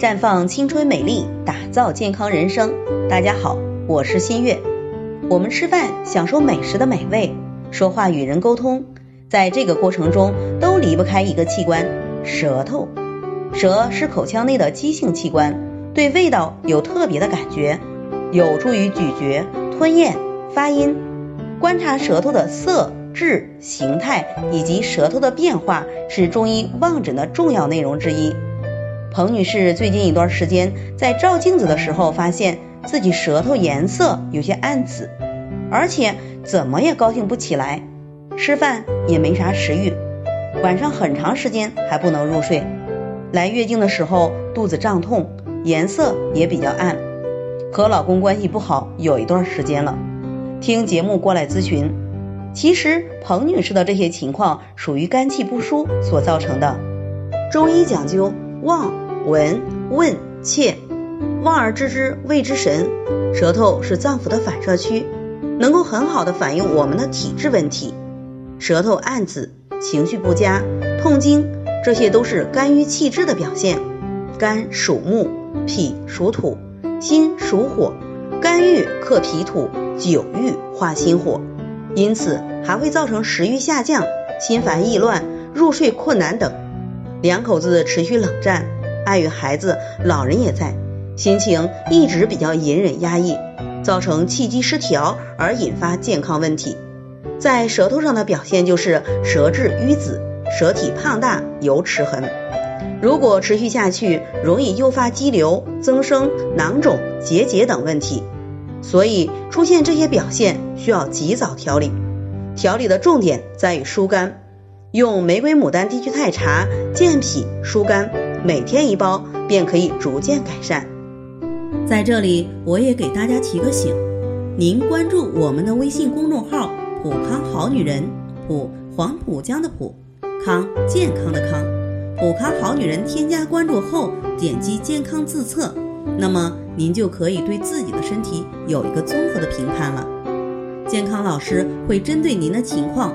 绽放青春美丽，打造健康人生。大家好，我是新月。我们吃饭享受美食的美味，说话与人沟通，在这个过程中都离不开一个器官——舌头。舌是口腔内的肌性器官，对味道有特别的感觉，有助于咀嚼、吞咽、发音。观察舌头的色、质、形态以及舌头的变化，是中医望诊的重要内容之一。彭女士最近一段时间在照镜子的时候，发现自己舌头颜色有些暗紫，而且怎么也高兴不起来，吃饭也没啥食欲，晚上很长时间还不能入睡。来月经的时候肚子胀痛，颜色也比较暗，和老公关系不好有一段时间了。听节目过来咨询，其实彭女士的这些情况属于肝气不舒所造成的。中医讲究望。闻问切，望而知之谓之神。舌头是脏腑的反射区，能够很好的反映我们的体质问题。舌头暗紫、情绪不佳、痛经，这些都是肝郁气滞的表现。肝属木，脾属土，心属火，肝郁克脾土，久郁化心火，因此还会造成食欲下降、心烦意乱、入睡困难等。两口子持续冷战。碍于孩子、老人也在，心情一直比较隐忍压抑，造成气机失调而引发健康问题。在舌头上的表现就是舌质瘀紫、舌体胖大有齿痕。如果持续下去，容易诱发肌瘤增生、囊肿、结节等问题。所以出现这些表现需要及早调理。调理的重点在于疏肝，用玫瑰牡丹地取肽茶健脾疏肝。每天一包，便可以逐渐改善。在这里，我也给大家提个醒：您关注我们的微信公众号“普康好女人”，普黄浦江的浦，康健康的康，普康好女人。添加关注后，点击健康自测，那么您就可以对自己的身体有一个综合的评判了。健康老师会针对您的情况